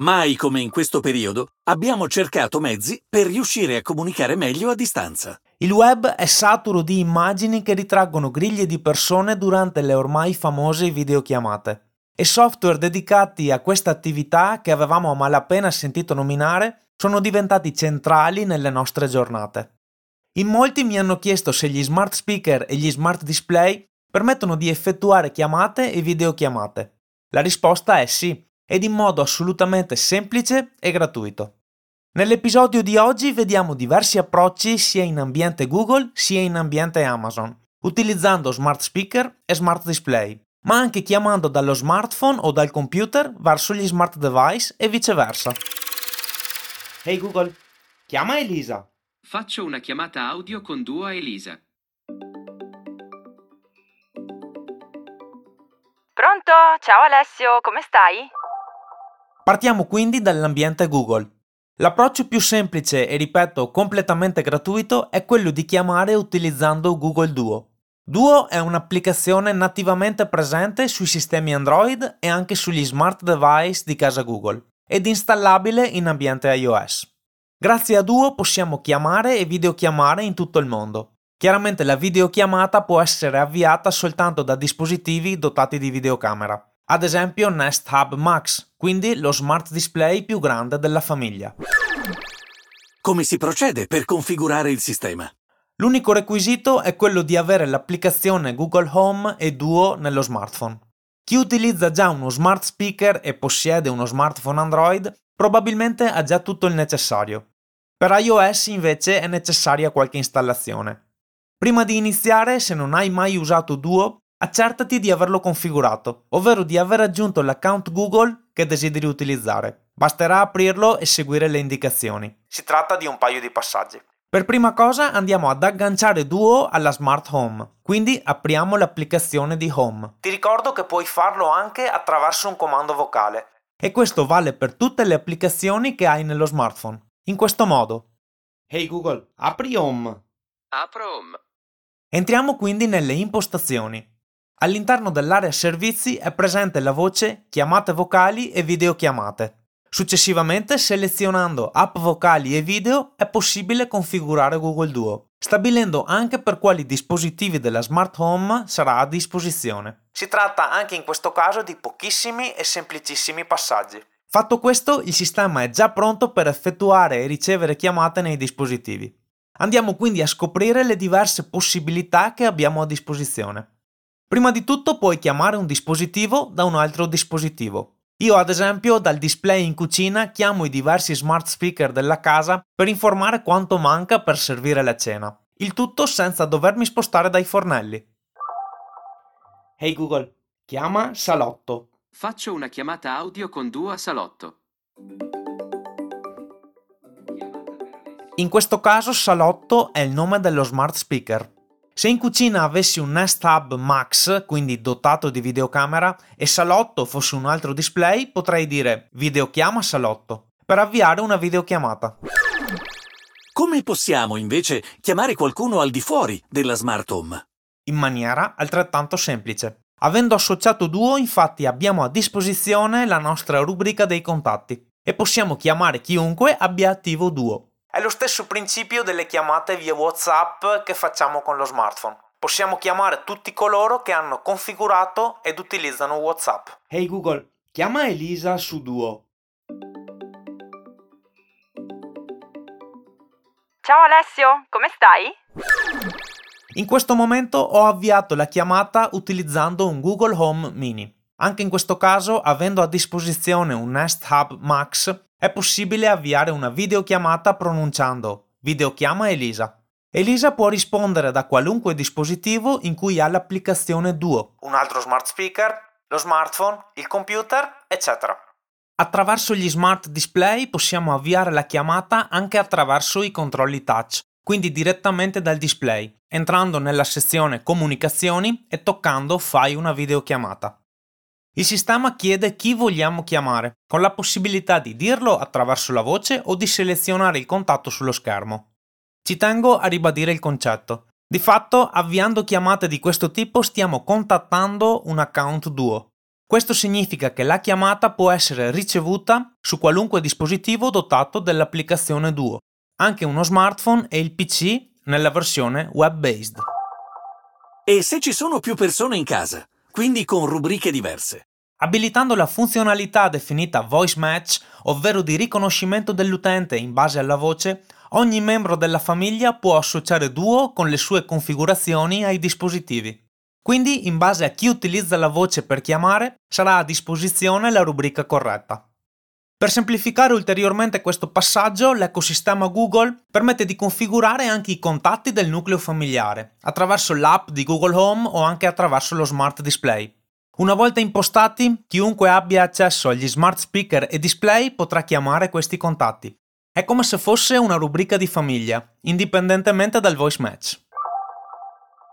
Mai come in questo periodo abbiamo cercato mezzi per riuscire a comunicare meglio a distanza. Il web è saturo di immagini che ritraggono griglie di persone durante le ormai famose videochiamate. E software dedicati a questa attività che avevamo a malapena sentito nominare sono diventati centrali nelle nostre giornate. In molti mi hanno chiesto se gli smart speaker e gli smart display permettono di effettuare chiamate e videochiamate. La risposta è sì, ed in modo assolutamente semplice e gratuito. Nell'episodio di oggi vediamo diversi approcci sia in ambiente Google sia in ambiente Amazon, utilizzando smart speaker e smart display, ma anche chiamando dallo smartphone o dal computer verso gli smart device e viceversa. Hey Google, chiama Elisa. Faccio una chiamata audio con Duo a Elisa. Pronto? Ciao Alessio, come stai? Partiamo quindi dall'ambiente Google. L'approccio più semplice e ripeto completamente gratuito è quello di chiamare utilizzando Google Duo. Duo è un'applicazione nativamente presente sui sistemi Android e anche sugli smart device di casa Google ed installabile in ambiente iOS. Grazie a Duo possiamo chiamare e videochiamare in tutto il mondo. Chiaramente la videochiamata può essere avviata soltanto da dispositivi dotati di videocamera ad esempio Nest Hub Max, quindi lo smart display più grande della famiglia. Come si procede per configurare il sistema? L'unico requisito è quello di avere l'applicazione Google Home e Duo nello smartphone. Chi utilizza già uno smart speaker e possiede uno smartphone Android probabilmente ha già tutto il necessario. Per iOS invece è necessaria qualche installazione. Prima di iniziare, se non hai mai usato Duo, accertati di averlo configurato, ovvero di aver aggiunto l'account Google che desideri utilizzare. Basterà aprirlo e seguire le indicazioni. Si tratta di un paio di passaggi. Per prima cosa andiamo ad agganciare Duo alla Smart Home, quindi apriamo l'applicazione di Home. Ti ricordo che puoi farlo anche attraverso un comando vocale e questo vale per tutte le applicazioni che hai nello smartphone. In questo modo. Hey Google, apri Home. Apro Home. Entriamo quindi nelle impostazioni. All'interno dell'area servizi è presente la voce chiamate vocali e videochiamate. Successivamente, selezionando app vocali e video, è possibile configurare Google Duo, stabilendo anche per quali dispositivi della smart home sarà a disposizione. Si tratta anche in questo caso di pochissimi e semplicissimi passaggi. Fatto questo, il sistema è già pronto per effettuare e ricevere chiamate nei dispositivi. Andiamo quindi a scoprire le diverse possibilità che abbiamo a disposizione. Prima di tutto puoi chiamare un dispositivo da un altro dispositivo. Io ad esempio dal display in cucina chiamo i diversi smart speaker della casa per informare quanto manca per servire la cena. Il tutto senza dovermi spostare dai fornelli. Hey Google, chiama salotto. Faccio una chiamata audio con Duo a salotto. In questo caso salotto è il nome dello smart speaker. Se in cucina avessi un Nest Hub Max, quindi dotato di videocamera, e salotto fosse un altro display, potrei dire videochiama salotto per avviare una videochiamata. Come possiamo invece chiamare qualcuno al di fuori della smart home? In maniera altrettanto semplice. Avendo associato Duo, infatti, abbiamo a disposizione la nostra rubrica dei contatti e possiamo chiamare chiunque abbia attivo Duo. È lo stesso principio delle chiamate via WhatsApp che facciamo con lo smartphone. Possiamo chiamare tutti coloro che hanno configurato ed utilizzano WhatsApp. Hey Google, chiama Elisa su Duo. Ciao Alessio, come stai? In questo momento ho avviato la chiamata utilizzando un Google Home Mini. Anche in questo caso, avendo a disposizione un Nest Hub Max, è possibile avviare una videochiamata pronunciando videochiama Elisa. Elisa può rispondere da qualunque dispositivo in cui ha l'applicazione Duo, un altro smart speaker, lo smartphone, il computer, eccetera. Attraverso gli smart display possiamo avviare la chiamata anche attraverso i controlli touch, quindi direttamente dal display, entrando nella sezione Comunicazioni e toccando Fai una videochiamata. Il sistema chiede chi vogliamo chiamare, con la possibilità di dirlo attraverso la voce o di selezionare il contatto sullo schermo. Ci tengo a ribadire il concetto. Di fatto, avviando chiamate di questo tipo stiamo contattando un account duo. Questo significa che la chiamata può essere ricevuta su qualunque dispositivo dotato dell'applicazione Duo, anche uno smartphone e il PC nella versione web-based. E se ci sono più persone in casa, quindi con rubriche diverse? Abilitando la funzionalità definita Voice Match, ovvero di riconoscimento dell'utente in base alla voce, ogni membro della famiglia può associare Duo con le sue configurazioni ai dispositivi. Quindi, in base a chi utilizza la voce per chiamare, sarà a disposizione la rubrica corretta. Per semplificare ulteriormente questo passaggio, l'ecosistema Google permette di configurare anche i contatti del nucleo familiare, attraverso l'app di Google Home o anche attraverso lo smart display. Una volta impostati, chiunque abbia accesso agli smart speaker e display potrà chiamare questi contatti. È come se fosse una rubrica di famiglia, indipendentemente dal voice match.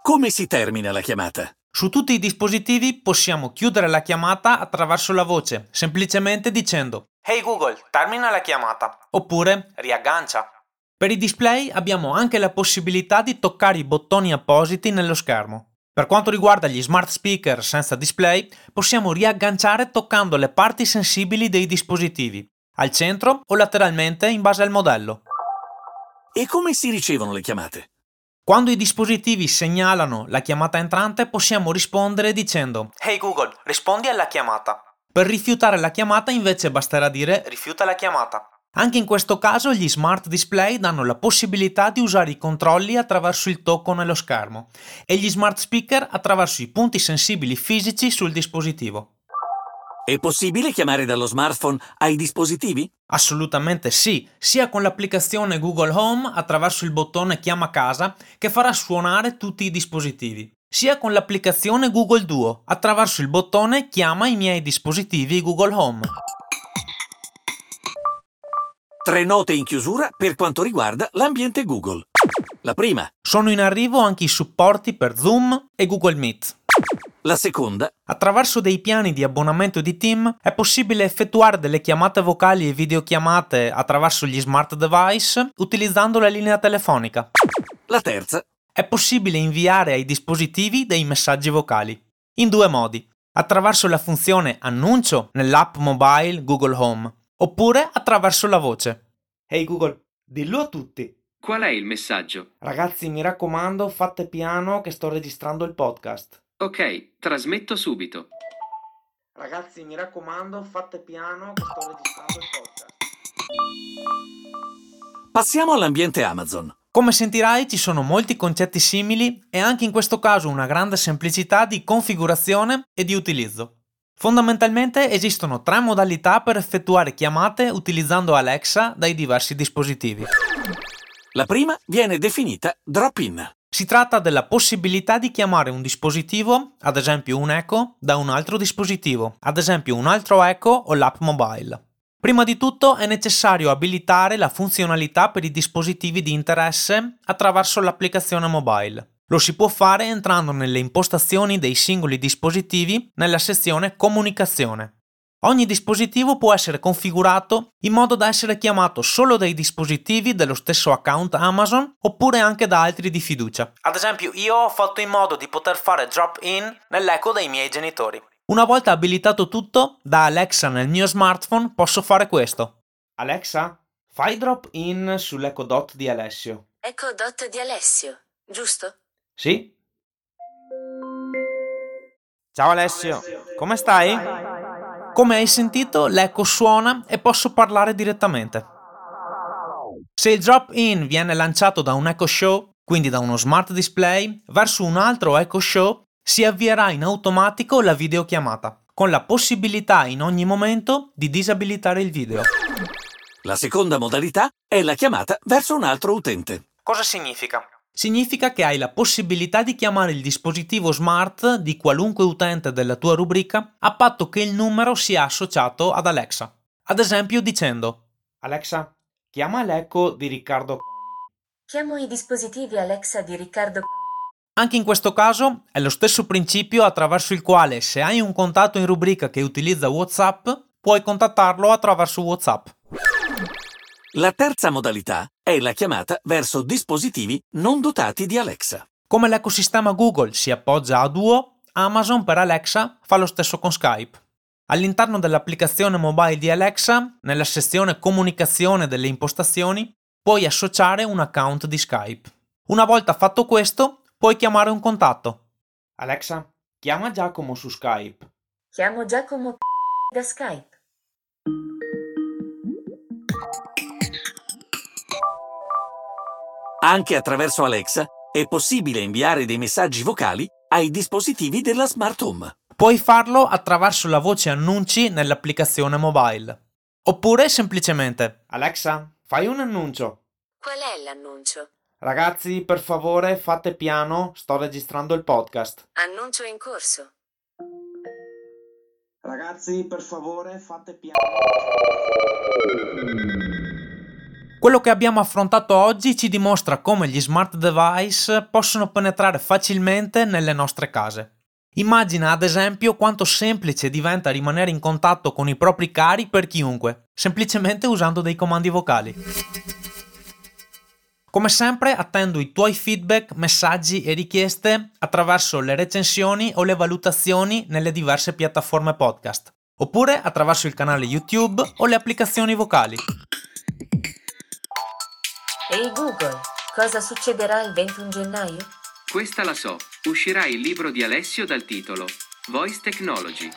Come si termina la chiamata? Su tutti i dispositivi possiamo chiudere la chiamata attraverso la voce, semplicemente dicendo Hey Google, termina la chiamata, oppure riaggancia. Per i display abbiamo anche la possibilità di toccare i bottoni appositi nello schermo. Per quanto riguarda gli smart speaker senza display, possiamo riagganciare toccando le parti sensibili dei dispositivi, al centro o lateralmente in base al modello. E come si ricevono le chiamate? Quando i dispositivi segnalano la chiamata entrante possiamo rispondere dicendo Hey Google, rispondi alla chiamata. Per rifiutare la chiamata invece basterà dire rifiuta la chiamata. Anche in questo caso gli smart display danno la possibilità di usare i controlli attraverso il tocco nello schermo e gli smart speaker attraverso i punti sensibili fisici sul dispositivo. È possibile chiamare dallo smartphone ai dispositivi? Assolutamente sì, sia con l'applicazione Google Home attraverso il bottone Chiama casa che farà suonare tutti i dispositivi, sia con l'applicazione Google Duo attraverso il bottone Chiama i miei dispositivi Google Home. Tre note in chiusura per quanto riguarda l'ambiente Google. La prima. Sono in arrivo anche i supporti per Zoom e Google Meet. La seconda. Attraverso dei piani di abbonamento di Team è possibile effettuare delle chiamate vocali e videochiamate attraverso gli smart device utilizzando la linea telefonica. La terza. È possibile inviare ai dispositivi dei messaggi vocali. In due modi. Attraverso la funzione annuncio nell'app mobile Google Home oppure attraverso la voce. Ehi hey Google, dillo a tutti. Qual è il messaggio? Ragazzi, mi raccomando, fate piano che sto registrando il podcast. Ok, trasmetto subito. Ragazzi, mi raccomando, fate piano che sto registrando il podcast. Passiamo all'ambiente Amazon. Come sentirai ci sono molti concetti simili e anche in questo caso una grande semplicità di configurazione e di utilizzo. Fondamentalmente esistono tre modalità per effettuare chiamate utilizzando Alexa dai diversi dispositivi. La prima viene definita drop-in. Si tratta della possibilità di chiamare un dispositivo, ad esempio un Echo, da un altro dispositivo, ad esempio un altro Echo o l'app mobile. Prima di tutto è necessario abilitare la funzionalità per i dispositivi di interesse attraverso l'applicazione mobile. Lo si può fare entrando nelle impostazioni dei singoli dispositivi nella sezione Comunicazione. Ogni dispositivo può essere configurato in modo da essere chiamato solo dai dispositivi dello stesso account Amazon oppure anche da altri di fiducia. Ad esempio, io ho fatto in modo di poter fare drop-in nell'eco dei miei genitori. Una volta abilitato tutto, da Alexa nel mio smartphone posso fare questo. Alexa, fai drop-in sull'Echo Dot di Alessio. Echo Dot di Alessio, giusto? Sì? Ciao Alessio, come stai? Come hai sentito, l'eco suona e posso parlare direttamente. Se il drop-in viene lanciato da un Echo Show, quindi da uno smart display, verso un altro Echo Show, si avvierà in automatico la videochiamata, con la possibilità in ogni momento di disabilitare il video. La seconda modalità è la chiamata verso un altro utente. Cosa significa? Significa che hai la possibilità di chiamare il dispositivo smart di qualunque utente della tua rubrica a patto che il numero sia associato ad Alexa. Ad esempio dicendo Alexa, chiama l'eco di Riccardo. Chiamo i dispositivi Alexa di Riccardo. Anche in questo caso è lo stesso principio attraverso il quale se hai un contatto in rubrica che utilizza WhatsApp, puoi contattarlo attraverso WhatsApp. La terza modalità è la chiamata verso dispositivi non dotati di Alexa. Come l'ecosistema Google si appoggia a Duo, Amazon per Alexa fa lo stesso con Skype. All'interno dell'applicazione mobile di Alexa, nella sezione comunicazione delle impostazioni, puoi associare un account di Skype. Una volta fatto questo, puoi chiamare un contatto. Alexa, chiama Giacomo su Skype. Chiamo Giacomo da Skype. Anche attraverso Alexa è possibile inviare dei messaggi vocali ai dispositivi della smart home. Puoi farlo attraverso la voce annunci nell'applicazione mobile. Oppure semplicemente Alexa, fai un annuncio. Qual è l'annuncio? Ragazzi, per favore, fate piano, sto registrando il podcast. Annuncio in corso. Ragazzi, per favore, fate piano. Quello che abbiamo affrontato oggi ci dimostra come gli smart device possono penetrare facilmente nelle nostre case. Immagina ad esempio quanto semplice diventa rimanere in contatto con i propri cari per chiunque, semplicemente usando dei comandi vocali. Come sempre attendo i tuoi feedback, messaggi e richieste attraverso le recensioni o le valutazioni nelle diverse piattaforme podcast, oppure attraverso il canale YouTube o le applicazioni vocali. Ehi Google, cosa succederà il 21 gennaio? Questa la so. Uscirà il libro di Alessio dal titolo Voice Technology.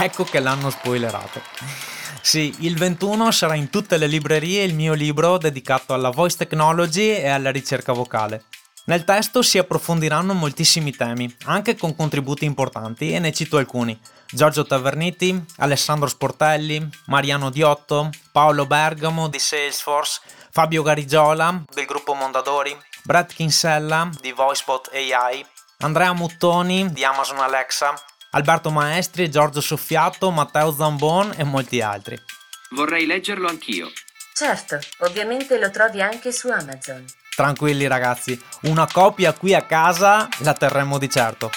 Ecco che l'hanno spoilerato. Sì, il 21 sarà in tutte le librerie il mio libro dedicato alla voice technology e alla ricerca vocale. Nel testo si approfondiranno moltissimi temi, anche con contributi importanti, e ne cito alcuni. Giorgio Taverniti, Alessandro Sportelli, Mariano Diotto, Paolo Bergamo di Salesforce, Fabio Garigiola del gruppo Mondadori, Brett Kinsella di VoiceBot AI, Andrea Muttoni di Amazon Alexa, Alberto Maestri, Giorgio Soffiato, Matteo Zambon e molti altri. Vorrei leggerlo anch'io. Certo, ovviamente lo trovi anche su Amazon. Tranquilli ragazzi, una copia qui a casa la terremo di certo.